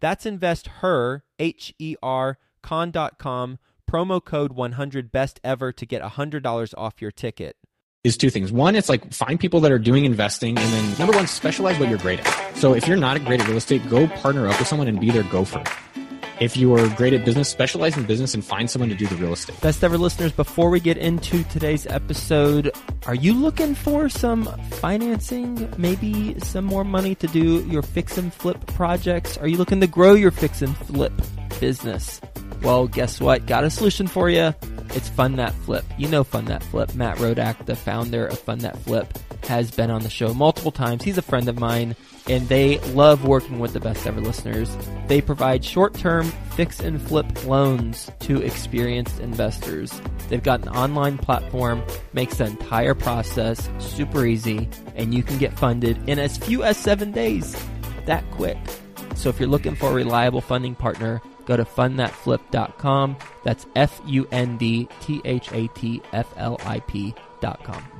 That's investher, H E R, con.com promo code 100 best ever to get $100 off your ticket is two things. One, it's like find people that are doing investing, and then number one, specialize what you're great at. So if you're not great at real estate, go partner up with someone and be their gopher. If you are great at business, specialize in business and find someone to do the real estate. Best ever listeners, before we get into today's episode, are you looking for some financing? Maybe some more money to do your fix and flip projects? Are you looking to grow your fix and flip business? Well, guess what? Got a solution for you. It's Fund That Flip. You know Fund That Flip. Matt Rodak, the founder of Fund That Flip, has been on the show multiple times. He's a friend of mine, and they love working with the best ever listeners. They provide short term fix and flip loans to experienced investors. They've got an online platform, makes the entire process super easy, and you can get funded in as few as seven days. That quick. So if you're looking for a reliable funding partner, go to fundthatflip.com. That's F U N D T H A T F L I P.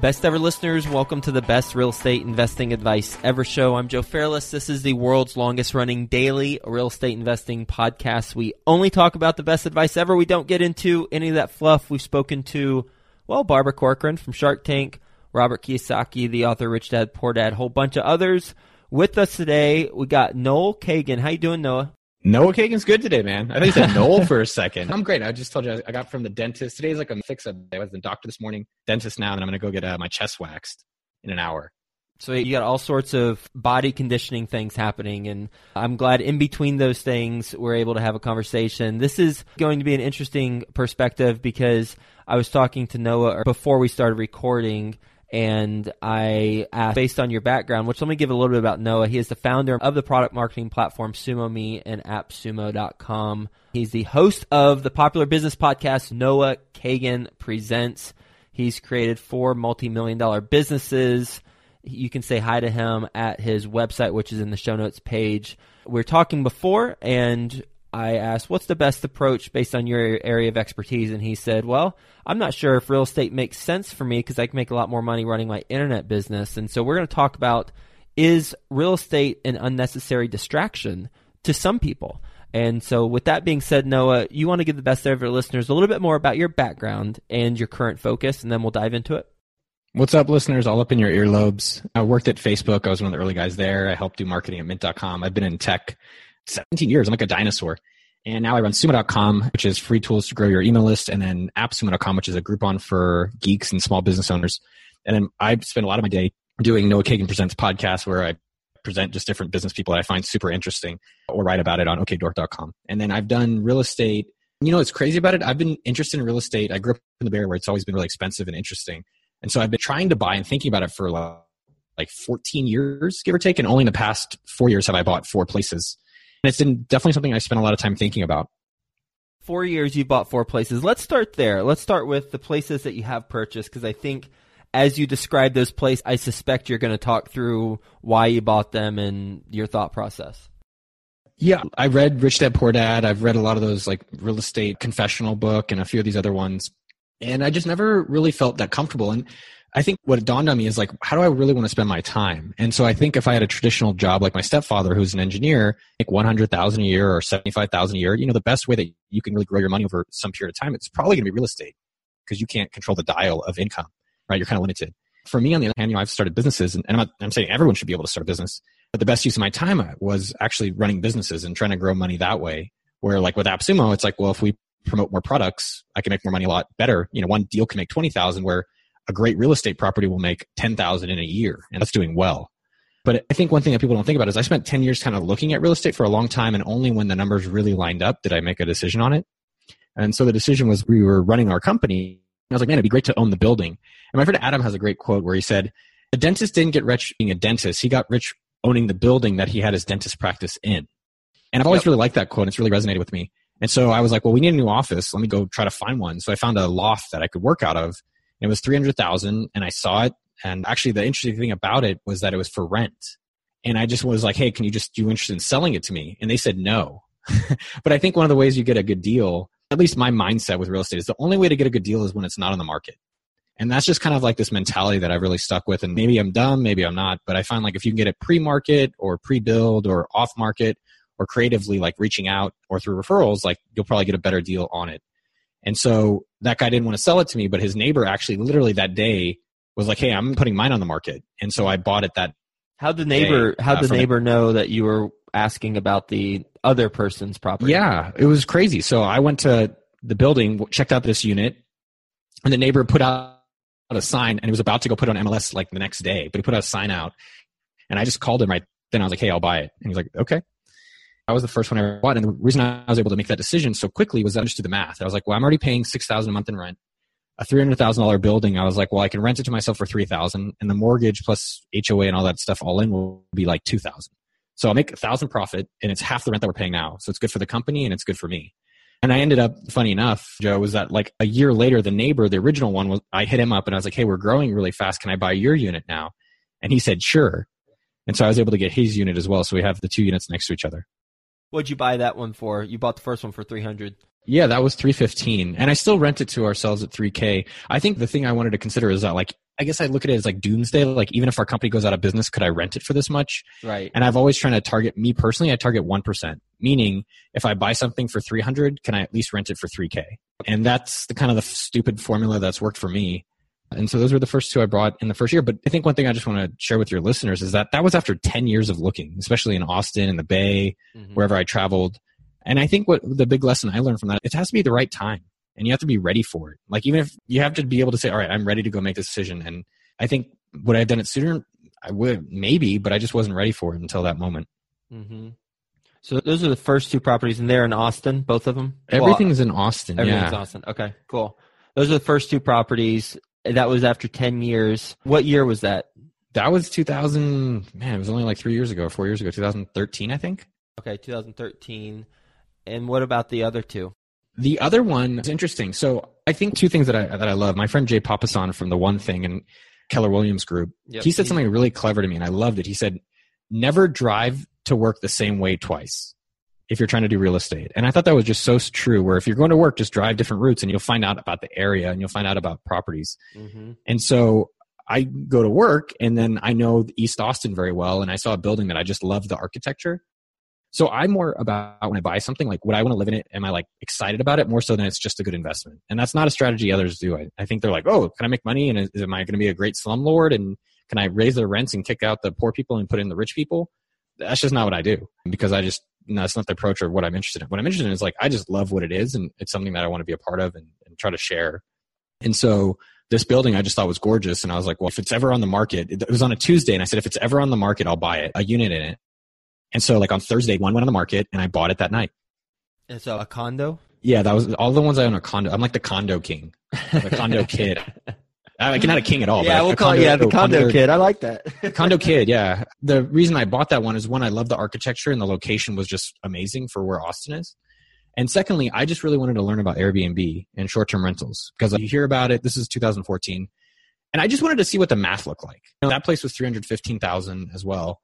Best ever listeners, welcome to the best real estate investing advice ever show. I'm Joe Fairless. This is the world's longest running daily real estate investing podcast. We only talk about the best advice ever. We don't get into any of that fluff. We've spoken to, well, Barbara Corcoran from Shark Tank, Robert Kiyosaki, the author Rich Dad Poor Dad, a whole bunch of others. With us today, we got Noel Kagan. How you doing, Noah? Noah Kagan's good today, man. I thought you said Noel for a second. I'm great. I just told you I got from the dentist. Today's like a fix up day. I was the doctor this morning, dentist now, and I'm going to go get uh, my chest waxed in an hour. So you got all sorts of body conditioning things happening, and I'm glad in between those things we're able to have a conversation. This is going to be an interesting perspective because I was talking to Noah before we started recording and I asked based on your background, which let me give a little bit about Noah. He is the founder of the product marketing platform SumoMe and AppSumo.com. He's the host of the popular business podcast Noah Kagan Presents. He's created four multi-million dollar businesses. You can say hi to him at his website, which is in the show notes page. We are talking before, and I asked, what's the best approach based on your area of expertise? And he said, well, I'm not sure if real estate makes sense for me because I can make a lot more money running my internet business. And so we're going to talk about is real estate an unnecessary distraction to some people? And so, with that being said, Noah, you want to give the best ever listeners a little bit more about your background and your current focus, and then we'll dive into it. What's up, listeners? All up in your earlobes. I worked at Facebook. I was one of the early guys there. I helped do marketing at mint.com. I've been in tech 17 years. I'm like a dinosaur. And now I run sumo.com, which is free tools to grow your email list, and then appsumo.com, which is a Groupon for geeks and small business owners. And then I spend a lot of my day doing Noah Kagan Presents podcast where I present just different business people that I find super interesting or write about it on okdork.com. And then I've done real estate. You know what's crazy about it? I've been interested in real estate. I grew up in the Bay Area where it's always been really expensive and interesting. And so I've been trying to buy and thinking about it for like 14 years, give or take. And only in the past four years have I bought four places it's definitely something I spent a lot of time thinking about. Four years, you bought four places. Let's start there. Let's start with the places that you have purchased because I think as you describe those places, I suspect you're going to talk through why you bought them and your thought process. Yeah, I read Rich Dad Poor Dad. I've read a lot of those like real estate confessional book and a few of these other ones. And I just never really felt that comfortable. And I think what dawned on me is like, how do I really want to spend my time? And so I think if I had a traditional job like my stepfather, who's an engineer, like 100,000 a year or 75,000 a year, you know, the best way that you can really grow your money over some period of time, it's probably going to be real estate because you can't control the dial of income, right? You're kind of limited. For me, on the other hand, you know, I've started businesses and, I'm, not, I'm saying everyone should be able to start a business, but the best use of my time uh, was actually running businesses and trying to grow money that way. Where like with AppSumo, it's like, well, if we promote more products, I can make more money a lot better. You know, one deal can make 20,000 where a great real estate property will make 10,000 in a year and that's doing well. But I think one thing that people don't think about is I spent 10 years kind of looking at real estate for a long time and only when the numbers really lined up did I make a decision on it. And so the decision was we were running our company. I was like, man, it'd be great to own the building. And my friend Adam has a great quote where he said, a dentist didn't get rich being a dentist. He got rich owning the building that he had his dentist practice in. And I've always yep. really liked that quote. It's really resonated with me. And so I was like, well, we need a new office. Let me go try to find one. So I found a loft that I could work out of. It was 300,000 and I saw it. And actually the interesting thing about it was that it was for rent. And I just was like, Hey, can you just, you interested in selling it to me? And they said no. but I think one of the ways you get a good deal, at least my mindset with real estate is the only way to get a good deal is when it's not on the market. And that's just kind of like this mentality that I've really stuck with. And maybe I'm dumb, maybe I'm not, but I find like if you can get it pre-market or pre-build or off market or creatively like reaching out or through referrals, like you'll probably get a better deal on it. And so that guy didn't want to sell it to me, but his neighbor actually literally that day was like, Hey, I'm putting mine on the market. And so I bought it that. How the neighbor, how uh, the neighbor it. know that you were asking about the other person's property? Yeah, it was crazy. So I went to the building, checked out this unit and the neighbor put out a sign and he was about to go put on MLS like the next day, but he put out a sign out and I just called him right then. I was like, Hey, I'll buy it. And he's like, okay. I was the first one I bought. And the reason I was able to make that decision so quickly was I understood the math. I was like, well, I'm already paying 6000 a month in rent. A $300,000 building, I was like, well, I can rent it to myself for 3000 and the mortgage plus HOA and all that stuff all in will be like 2000 So I'll make a thousand profit and it's half the rent that we're paying now. So it's good for the company and it's good for me. And I ended up, funny enough, Joe, was that like a year later, the neighbor, the original one was, I hit him up and I was like, Hey, we're growing really fast. Can I buy your unit now? And he said, sure. And so I was able to get his unit as well. So we have the two units next to each other. What'd you buy that one for? You bought the first one for 300. Yeah, that was 315. And I still rent it to ourselves at 3K. I think the thing I wanted to consider is that like I guess I look at it as like doomsday. Like even if our company goes out of business, could I rent it for this much? Right. And I've always trying to target me personally. I target one percent, meaning if I buy something for three hundred, can I at least rent it for three k? And that's the kind of the stupid formula that's worked for me. And so those were the first two I brought in the first year. But I think one thing I just want to share with your listeners is that that was after 10 years of looking, especially in Austin and the Bay, mm-hmm. wherever I traveled. And I think what the big lesson I learned from that, it has to be the right time and you have to be ready for it. Like even if you have to be able to say, all right, I'm ready to go make this decision. And I think would I have done it sooner? I would maybe, but I just wasn't ready for it until that moment. Mm-hmm. So those are the first two properties, and they're in Austin, both of them. Everything's well, in Austin. Everything's yeah. Austin. Okay, cool. Those are the first two properties. That was after 10 years. What year was that? That was 2000. Man, it was only like three years ago, four years ago, 2013, I think. Okay, 2013. And what about the other two? The other one is interesting. So I think two things that I that I love. My friend Jay Papasan from the One Thing and Keller Williams Group. Yep. He said something really clever to me, and I loved it. He said, "Never drive to work the same way twice." If you're trying to do real estate. And I thought that was just so true, where if you're going to work, just drive different routes and you'll find out about the area and you'll find out about properties. Mm-hmm. And so I go to work and then I know East Austin very well. And I saw a building that I just love the architecture. So I'm more about when I buy something, like would I want to live in it? Am I like excited about it more so than it's just a good investment? And that's not a strategy others do. I, I think they're like, oh, can I make money? And is, am I going to be a great slumlord? And can I raise the rents and kick out the poor people and put in the rich people? That's just not what I do because I just, no, that's not the approach or what I'm interested in. What I'm interested in is like, I just love what it is and it's something that I want to be a part of and, and try to share. And so this building I just thought was gorgeous. And I was like, well, if it's ever on the market, it was on a Tuesday. And I said, if it's ever on the market, I'll buy it, a unit in it. And so like on Thursday, one went on the market and I bought it that night. And so a condo? Yeah, that was all the ones I own are condo. I'm like the condo king, the condo kid. I'm not a king at all. Yeah, we'll call condo, yeah the condo under, kid. I like that. condo kid. Yeah. The reason I bought that one is one, I love the architecture and the location was just amazing for where Austin is. And secondly, I just really wanted to learn about Airbnb and short-term rentals because you hear about it. This is 2014, and I just wanted to see what the math looked like. You know, that place was 315,000 as well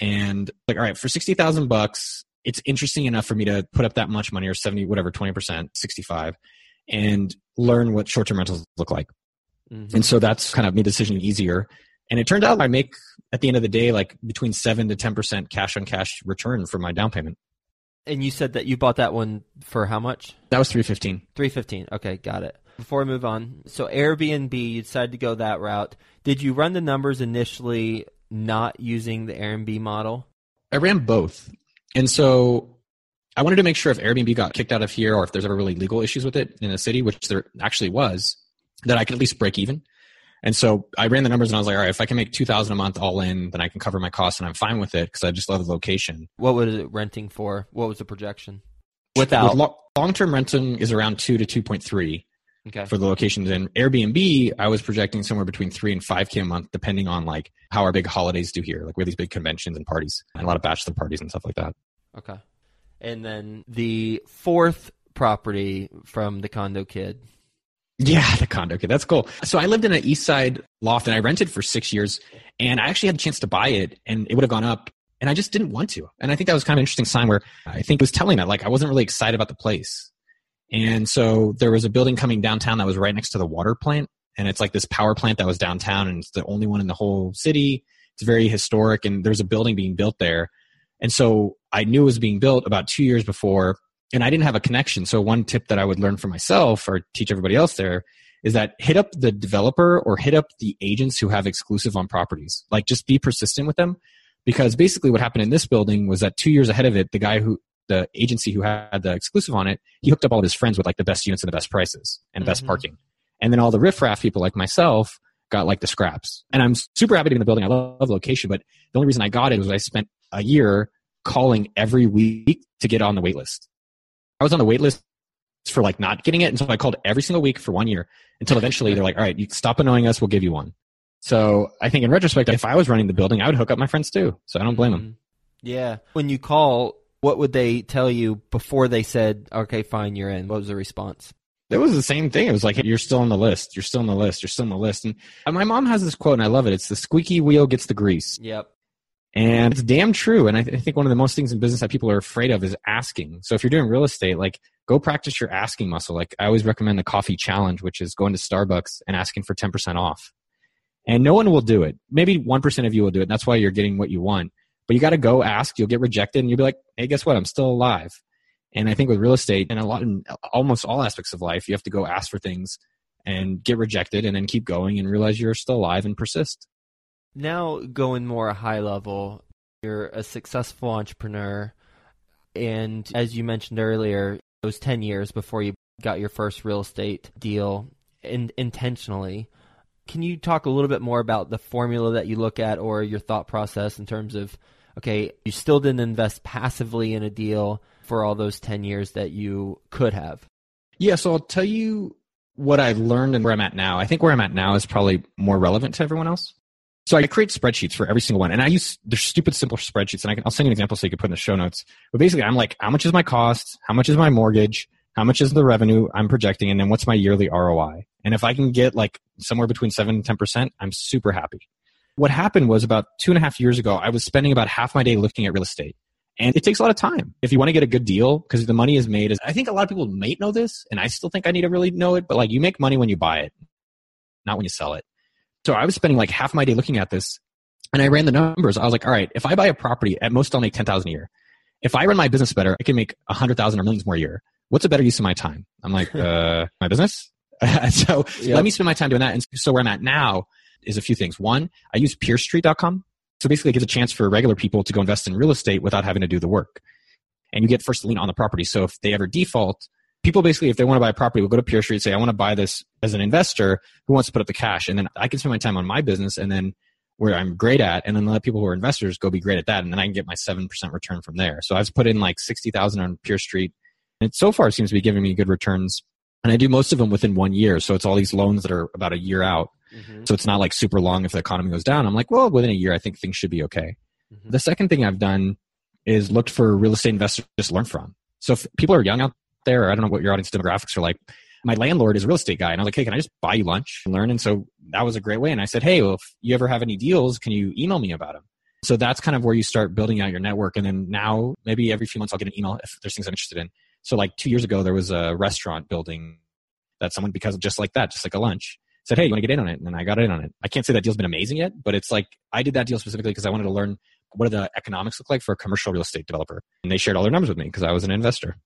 and like all right for 60,000 bucks it's interesting enough for me to put up that much money or 70 whatever 20% 65 and learn what short-term rentals look like mm-hmm. and so that's kind of made the decision easier. And it turned out i make at the end of the day like between 7 to 10% cash on cash return for my down payment. And you said that you bought that one for how much? That was 315 315 okay got it. Before we move on so airbnb you decided to go that route. Did you run the numbers initially not using the Airbnb model? I ran both. And so I wanted to make sure if Airbnb got kicked out of here or if there's ever really legal issues with it in the city, which there actually was, that I could at least break even. And so I ran the numbers and I was like, all right, if I can make 2000 a month all in, then I can cover my costs and I'm fine with it because I just love the location. What was it renting for? What was the projection? Without with lo- long-term renting is around 2 to 2.3 okay. for the locations in Airbnb, I was projecting somewhere between 3 and 5k a month depending on like how our big holidays do here. Like we have these big conventions and parties and a lot of bachelor parties and stuff like that. Okay. And then the fourth property from the condo kid yeah, the condo Okay, That's cool. So I lived in an east side loft and I rented for six years and I actually had a chance to buy it and it would have gone up and I just didn't want to. And I think that was kind of an interesting sign where I think it was telling that like I wasn't really excited about the place. And so there was a building coming downtown that was right next to the water plant. And it's like this power plant that was downtown and it's the only one in the whole city. It's very historic and there's a building being built there. And so I knew it was being built about two years before and I didn't have a connection. So one tip that I would learn for myself or teach everybody else there is that hit up the developer or hit up the agents who have exclusive on properties. Like just be persistent with them because basically what happened in this building was that two years ahead of it, the guy who the agency who had the exclusive on it, he hooked up all of his friends with like the best units and the best prices and mm-hmm. best parking. And then all the riffraff people like myself got like the scraps. And I'm super happy to be in the building. I love, love location, but the only reason I got it was I spent a year calling every week to get on the wait list. I was on the wait list for like not getting it. And so I called every single week for one year until eventually they're like, all right, you stop annoying us. We'll give you one. So I think in retrospect, if I was running the building, I would hook up my friends too. So I don't blame them. Mm-hmm. Yeah. When you call, what would they tell you before they said, okay, fine, you're in? What was the response? It was the same thing. It was like, hey, you're still on the list. You're still on the list. You're still on the list. And my mom has this quote and I love it. It's the squeaky wheel gets the grease. Yep. And it's damn true. And I, th- I, think one of the most things in business that people are afraid of is asking. So if you're doing real estate, like go practice your asking muscle. Like I always recommend the coffee challenge, which is going to Starbucks and asking for 10% off. And no one will do it. Maybe 1% of you will do it. That's why you're getting what you want. But you got to go ask. You'll get rejected and you'll be like, hey, guess what? I'm still alive. And I think with real estate and a lot in almost all aspects of life, you have to go ask for things and get rejected and then keep going and realize you're still alive and persist. Now, going more high level, you're a successful entrepreneur. And as you mentioned earlier, it was 10 years before you got your first real estate deal in, intentionally. Can you talk a little bit more about the formula that you look at or your thought process in terms of, okay, you still didn't invest passively in a deal for all those 10 years that you could have? Yeah, so I'll tell you what I've learned and where I'm at now. I think where I'm at now is probably more relevant to everyone else. So I create spreadsheets for every single one, and I use they're stupid simple spreadsheets, and I can, I'll send you an example so you can put in the show notes. But basically, I'm like, how much is my cost? How much is my mortgage? How much is the revenue I'm projecting? And then what's my yearly ROI? And if I can get like somewhere between seven and ten percent, I'm super happy. What happened was about two and a half years ago, I was spending about half my day looking at real estate. And it takes a lot of time. If you want to get a good deal, because the money is made, I think a lot of people might know this, and I still think I need to really know it, but like you make money when you buy it, not when you sell it. So I was spending like half my day looking at this and I ran the numbers. I was like, all right, if I buy a property, at most I'll make 10,000 a year. If I run my business better, I can make 100,000 or millions more a year. What's a better use of my time? I'm like, uh, my business? so yep. let me spend my time doing that. And so where I'm at now is a few things. One, I use peerstreet.com. So basically it gives a chance for regular people to go invest in real estate without having to do the work. And you get first lien on the property. So if they ever default, people basically, if they want to buy a property, will go to Peer Street, and say, I want to buy this as an investor who wants to put up the cash. And then I can spend my time on my business and then where I'm great at, and then let people who are investors go be great at that. And then I can get my 7% return from there. So I've put in like 60,000 on Peer Street. And so far seems to be giving me good returns. And I do most of them within one year. So it's all these loans that are about a year out. Mm-hmm. So it's not like super long if the economy goes down. I'm like, well, within a year, I think things should be okay. Mm-hmm. The second thing I've done is looked for real estate investors to just learn from. So if people are young out there. I don't know what your audience demographics are like. My landlord is a real estate guy, and I was like, "Hey, can I just buy you lunch and learn?" And so that was a great way. And I said, "Hey, well, if you ever have any deals, can you email me about them?" So that's kind of where you start building out your network. And then now, maybe every few months, I'll get an email if there's things I'm interested in. So like two years ago, there was a restaurant building that someone, because of just like that, just like a lunch, said, Hey, you want to get in on it? And I got in on it. I can't say that deal's been amazing yet, but it's like I did that deal specifically because I wanted to learn what do the economics look like for a commercial real estate developer. And they shared all their numbers with me because I was an investor.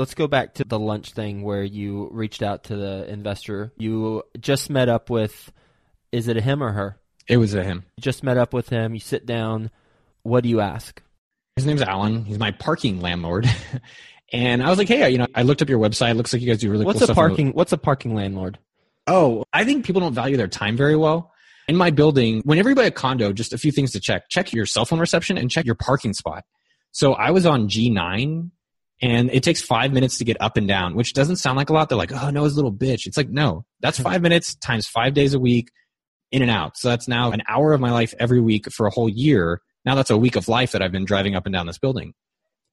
Let's go back to the lunch thing where you reached out to the investor. You just met up with, is it a him or her? It was a him. You just met up with him. You sit down. What do you ask? His name's Alan. He's my parking landlord. and I was like, hey, you know, I looked up your website. It looks like you guys do really what's cool a stuff. parking? What's a parking landlord? Oh, I think people don't value their time very well. In my building, when everybody a condo, just a few things to check. Check your cell phone reception and check your parking spot. So I was on G9 and it takes five minutes to get up and down, which doesn't sound like a lot. They're like, oh, no, it's a little bitch. It's like, no, that's hmm. five minutes times five days a week in and out. So that's now an hour of my life every week for a whole year. Now that's a week of life that I've been driving up and down this building.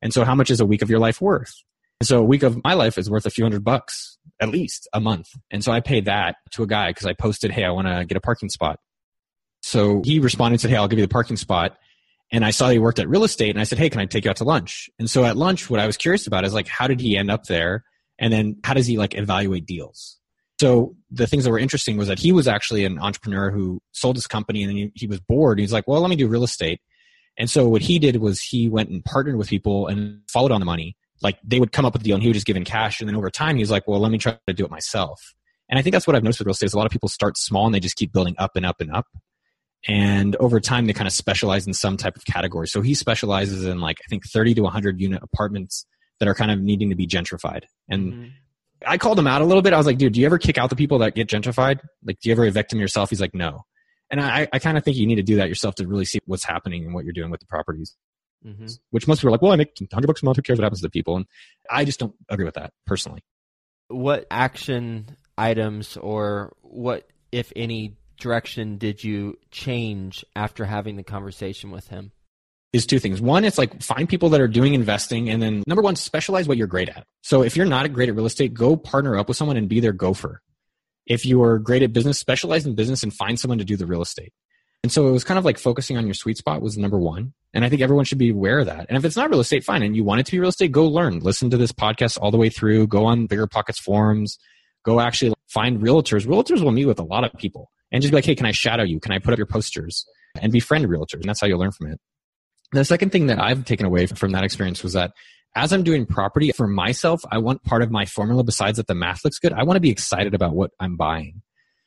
And so how much is a week of your life worth? And so a week of my life is worth a few hundred bucks at least a month. And so I paid that to a guy because I posted, Hey, I want to get a parking spot. So he responded and said, Hey, I'll give you the parking spot. And I saw he worked at real estate and I said, Hey, can I take you out to lunch? And so at lunch, what I was curious about is like, how did he end up there? And then how does he like evaluate deals? So the things that were interesting was that he was actually an entrepreneur who sold his company and he, he was bored. He's like, well, let me do real estate. And so what he did was he went and partnered with people and followed on the money. Like they would come up with a deal and he would just give in cash. And then over time, he was like, well, let me try to do it myself. And I think that's what I've noticed with real estate is a lot of people start small and they just keep building up and up and up. And over time, they kind of specialize in some type of category. So he specializes in like, I think 30 to 100 unit apartments that are kind of needing to be gentrified. And mm-hmm. I called him out a little bit. I was like, dude, do you ever kick out the people that get gentrified? Like, do you ever evict them yourself? He's like, no. And I, I kind of think you need to do that yourself to really see what's happening and what you're doing with the properties. Mm-hmm. Which most people are like, well, I make 100 bucks a month. Who cares what happens to the people? And I just don't agree with that personally. What action items or what, if any, direction did you change after having the conversation with him? Is two things. One, it's like find people that are doing investing, and then number one, specialize what you're great at. So if you're not great at real estate, go partner up with someone and be their gopher. If you are great at business, specialize in business and find someone to do the real estate. And so it was kind of like focusing on your sweet spot was number one. And I think everyone should be aware of that. And if it's not real estate, fine. And you want it to be real estate, go learn. Listen to this podcast all the way through. Go on Bigger Pockets forums. Go actually find realtors. Realtors will meet with a lot of people and just be like, hey, can I shadow you? Can I put up your posters? And befriend realtors. And that's how you'll learn from it. The second thing that I've taken away from that experience was that as I'm doing property for myself, I want part of my formula besides that the math looks good. I want to be excited about what I'm buying.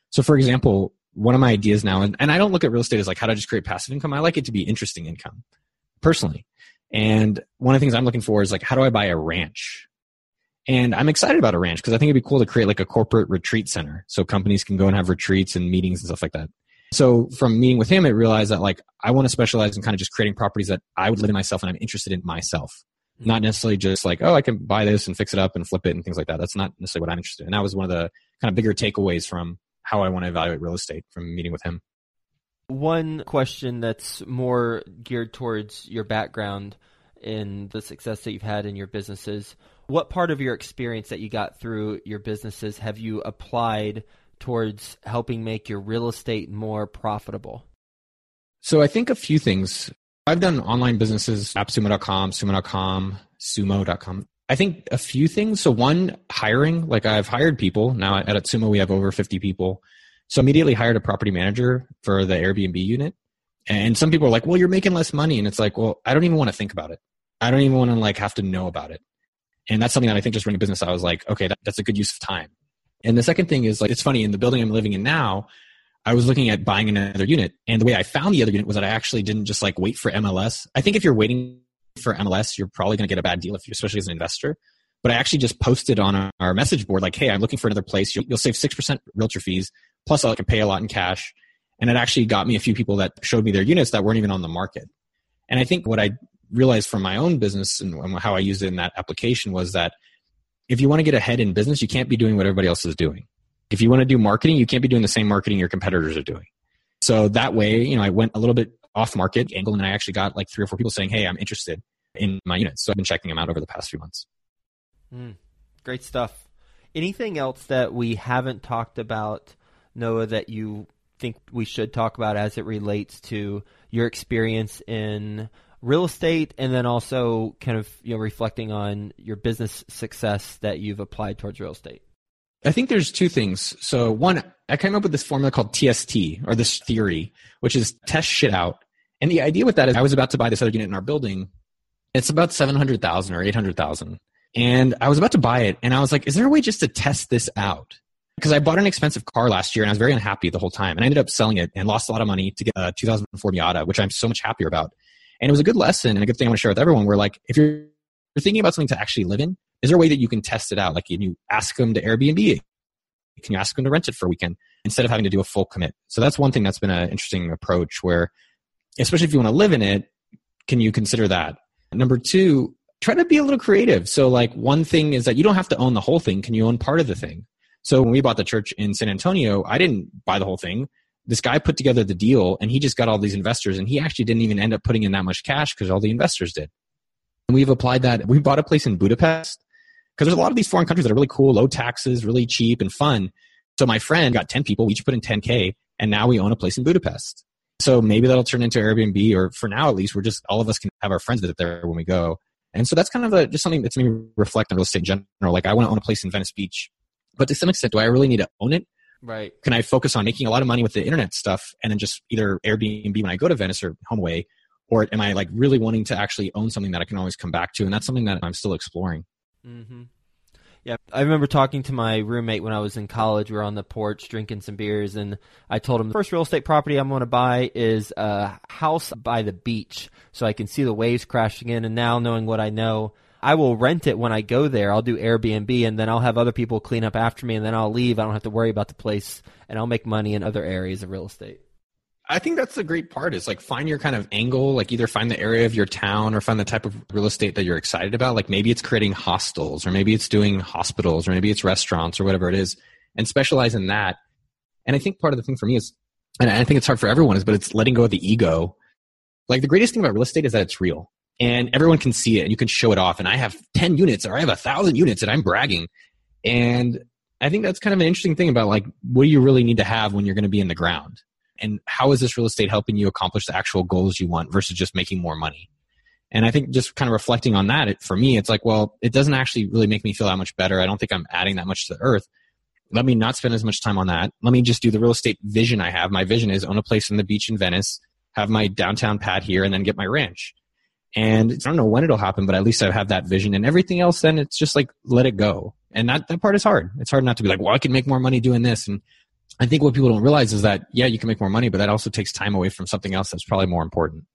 So for example, one of my ideas now, and, and I don't look at real estate as like how to just create passive income. I like it to be interesting income personally. And one of the things I'm looking for is like, how do I buy a ranch? And I'm excited about a ranch because I think it'd be cool to create like a corporate retreat center so companies can go and have retreats and meetings and stuff like that. So from meeting with him, I realized that like I want to specialize in kind of just creating properties that I would live in myself and I'm interested in myself. Mm-hmm. Not necessarily just like, oh, I can buy this and fix it up and flip it and things like that. That's not necessarily what I'm interested in. And that was one of the kind of bigger takeaways from how I want to evaluate real estate from meeting with him. One question that's more geared towards your background in the success that you've had in your businesses what part of your experience that you got through your businesses have you applied towards helping make your real estate more profitable? So I think a few things. I've done online businesses, appsumo.com, sumo.com, sumo.com. I think a few things. So one, hiring, like I've hired people. Now at AppSumo, we have over 50 people. So immediately hired a property manager for the Airbnb unit. And some people are like, well, you're making less money. And it's like, well, I don't even want to think about it. I don't even want to like have to know about it. And that's something that I think just running a business, I was like, okay, that, that's a good use of time. And the second thing is like, it's funny in the building I'm living in now, I was looking at buying another unit. And the way I found the other unit was that I actually didn't just like wait for MLS. I think if you're waiting for MLS, you're probably going to get a bad deal, if you, especially as an investor. But I actually just posted on our message board, like, hey, I'm looking for another place. You'll, you'll save 6% realtor fees. Plus, I can pay a lot in cash. And it actually got me a few people that showed me their units that weren't even on the market. And I think what I realized from my own business and how I used it in that application was that if you want to get ahead in business, you can't be doing what everybody else is doing. If you want to do marketing, you can't be doing the same marketing your competitors are doing. So that way, you know, I went a little bit off market angle and I actually got like three or four people saying, Hey, I'm interested in my units. So I've been checking them out over the past few months. Mm, great stuff. Anything else that we haven't talked about, Noah, that you think we should talk about as it relates to your experience in real estate and then also kind of you know reflecting on your business success that you've applied towards real estate? I think there's two things. So one i came up with this formula called tst or this theory which is test shit out. And the idea with that is i was about to buy this other unit in our building. It's about 700000 or 800000 and i was about to buy it and i was like is there a way just to test this out? Because I bought an expensive car last year and I was very unhappy the whole time. And I ended up selling it and lost a lot of money to get a 2004 Miata, which I'm so much happier about. And it was a good lesson and a good thing I want to share with everyone where like, if you're, thinking about something to actually live in, is there a way that you can test it out? Like, can you ask them to Airbnb Can you ask them to rent it for a weekend instead of having to do a full commit? So that's one thing that's been an interesting approach where, especially if you want to live in it, can you consider that? Number two, try to be a little creative. So like one thing is that you don't have to own the whole thing. Can you own part of the thing? So when we bought the church in San Antonio, I didn't buy the whole thing. This guy put together the deal and he just got all these investors and he actually didn't even end up putting in that much cash because all the investors did. And we've applied that. We bought a place in Budapest because there's a lot of these foreign countries that are really cool, low taxes, really cheap and fun. So my friend got 10 people, we each put in 10K and now we own a place in Budapest. So maybe that'll turn into Airbnb or for now at least, we're just, all of us can have our friends visit there when we go. And so that's kind of a, just something that's made me reflect on real estate in general. Like I want to own a place in Venice Beach, but to some extent, do I really need to own it? Right. Can I focus on making a lot of money with the internet stuff and then just either Airbnb when I go to Venice or HomeAway? Or am I like really wanting to actually own something that I can always come back to? And that's something that I'm still exploring. Mm-hmm. Yeah, I remember talking to my roommate when I was in college. We were on the porch drinking some beers, and I told him the first real estate property I'm going to buy is a house by the beach, so I can see the waves crashing in. And now, knowing what I know, I will rent it when I go there. I'll do Airbnb, and then I'll have other people clean up after me, and then I'll leave. I don't have to worry about the place, and I'll make money in other areas of real estate. I think that's the great part is like find your kind of angle, like either find the area of your town or find the type of real estate that you're excited about. Like maybe it's creating hostels or maybe it's doing hospitals or maybe it's restaurants or whatever it is and specialize in that. And I think part of the thing for me is, and I think it's hard for everyone is, but it's letting go of the ego. Like the greatest thing about real estate is that it's real and everyone can see it and you can show it off. And I have 10 units or I have a thousand units and I'm bragging. And I think that's kind of an interesting thing about like, what do you really need to have when you're going to be in the ground? and how is this real estate helping you accomplish the actual goals you want versus just making more money and i think just kind of reflecting on that it, for me it's like well it doesn't actually really make me feel that much better i don't think i'm adding that much to the earth let me not spend as much time on that let me just do the real estate vision i have my vision is own a place on the beach in venice have my downtown pad here and then get my ranch and i don't know when it'll happen but at least i have that vision and everything else then it's just like let it go and that, that part is hard it's hard not to be like well i can make more money doing this and I think what people don't realize is that, yeah, you can make more money, but that also takes time away from something else that's probably more important.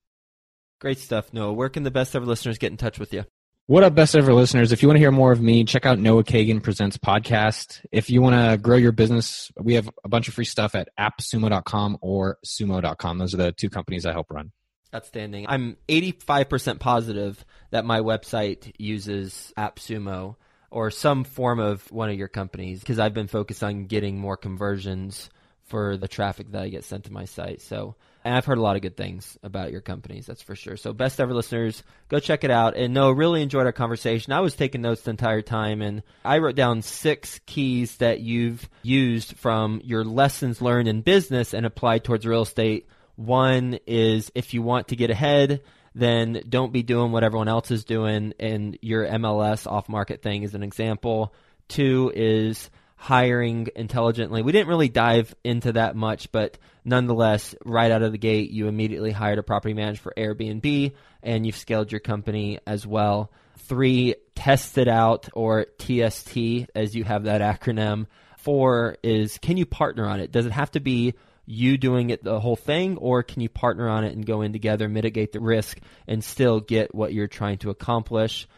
Great stuff, Noah. Where can the best ever listeners get in touch with you? What up, best ever listeners? If you want to hear more of me, check out Noah Kagan Presents podcast. If you want to grow your business, we have a bunch of free stuff at appsumo.com or sumo.com. Those are the two companies I help run. Outstanding. I'm 85% positive that my website uses AppSumo or some form of one of your companies because I've been focused on getting more conversions for the traffic that I get sent to my site. So, and I've heard a lot of good things about your companies, that's for sure. So, best ever listeners, go check it out. And no, really enjoyed our conversation. I was taking notes the entire time, and I wrote down six keys that you've used from your lessons learned in business and applied towards real estate. One is if you want to get ahead, then don't be doing what everyone else is doing. And your MLS off market thing is an example. Two is hiring intelligently. We didn't really dive into that much, but nonetheless, right out of the gate, you immediately hired a property manager for Airbnb and you've scaled your company as well. Three, test it out or TST as you have that acronym. Four is can you partner on it? Does it have to be you doing it the whole thing, or can you partner on it and go in together, mitigate the risk, and still get what you're trying to accomplish?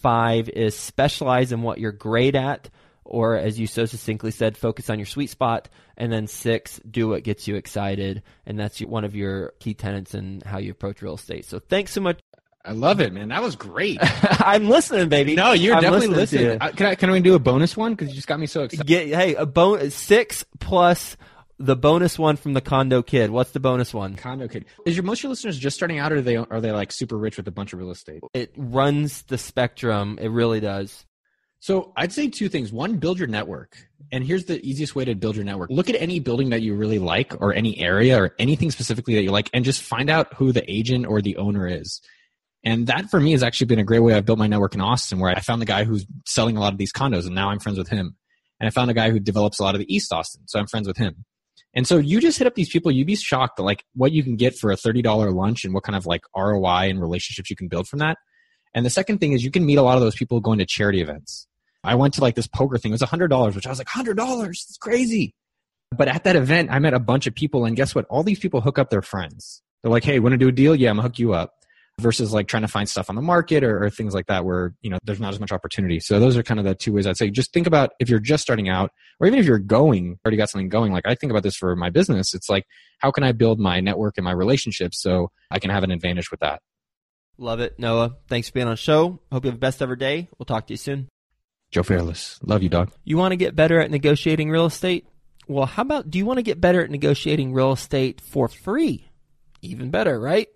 Five is specialize in what you're great at, or as you so succinctly said, focus on your sweet spot. And then six, do what gets you excited. And that's one of your key tenets in how you approach real estate. So thanks so much. I love it, man. That was great. I'm listening, baby. No, you're I'm definitely listening. listening. Uh, Can I can we do a bonus one? Because you just got me so excited. Get, hey, a bonus six plus the bonus one from the condo kid. What's the bonus one? Condo kid. Is your most of your listeners just starting out, or are they are they like super rich with a bunch of real estate? It runs the spectrum. It really does. So I'd say two things. One, build your network. And here's the easiest way to build your network. Look at any building that you really like or any area or anything specifically that you like and just find out who the agent or the owner is. And that for me has actually been a great way I've built my network in Austin where I found the guy who's selling a lot of these condos and now I'm friends with him. And I found a guy who develops a lot of the East Austin. So I'm friends with him. And so you just hit up these people, you'd be shocked at like what you can get for a $30 lunch and what kind of like ROI and relationships you can build from that. And the second thing is you can meet a lot of those people going to charity events. I went to like this poker thing. It was a hundred dollars, which I was like, hundred dollars. It's crazy. But at that event, I met a bunch of people and guess what? All these people hook up their friends. They're like, Hey, want to do a deal? Yeah, I'm gonna hook you up. Versus like trying to find stuff on the market or, or, things like that where you know there's not as much opportunity. So those are kind of the two ways i'd say. Just think about if you're just starting out or even if you're going already got something going like i think about this for my business. It's like how can i build my network and my relationships so i can have an advantage with that? Love it. Noah thanks for being on the show. Hope you have the best ever day. We'll talk to you soon. Joe fairless. Love you dog. You want to get better at negotiating real estate? Well how about do you want to get better at negotiating real estate for free? Even better right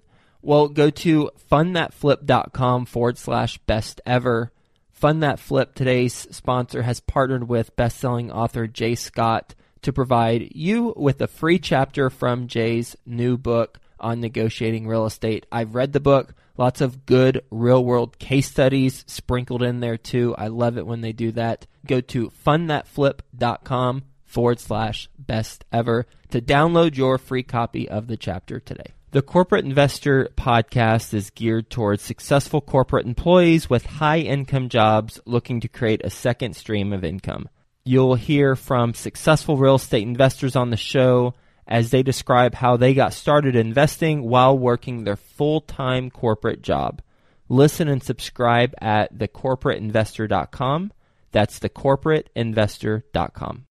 well, go to fundthatflip.com forward slash best ever. Fund That Flip, today's sponsor, has partnered with bestselling author Jay Scott to provide you with a free chapter from Jay's new book on negotiating real estate. I've read the book, lots of good real world case studies sprinkled in there too. I love it when they do that. Go to fundthatflip.com forward slash best ever to download your free copy of the chapter today. The Corporate Investor podcast is geared towards successful corporate employees with high income jobs looking to create a second stream of income. You'll hear from successful real estate investors on the show as they describe how they got started investing while working their full time corporate job. Listen and subscribe at thecorporateinvestor.com. That's thecorporateinvestor.com.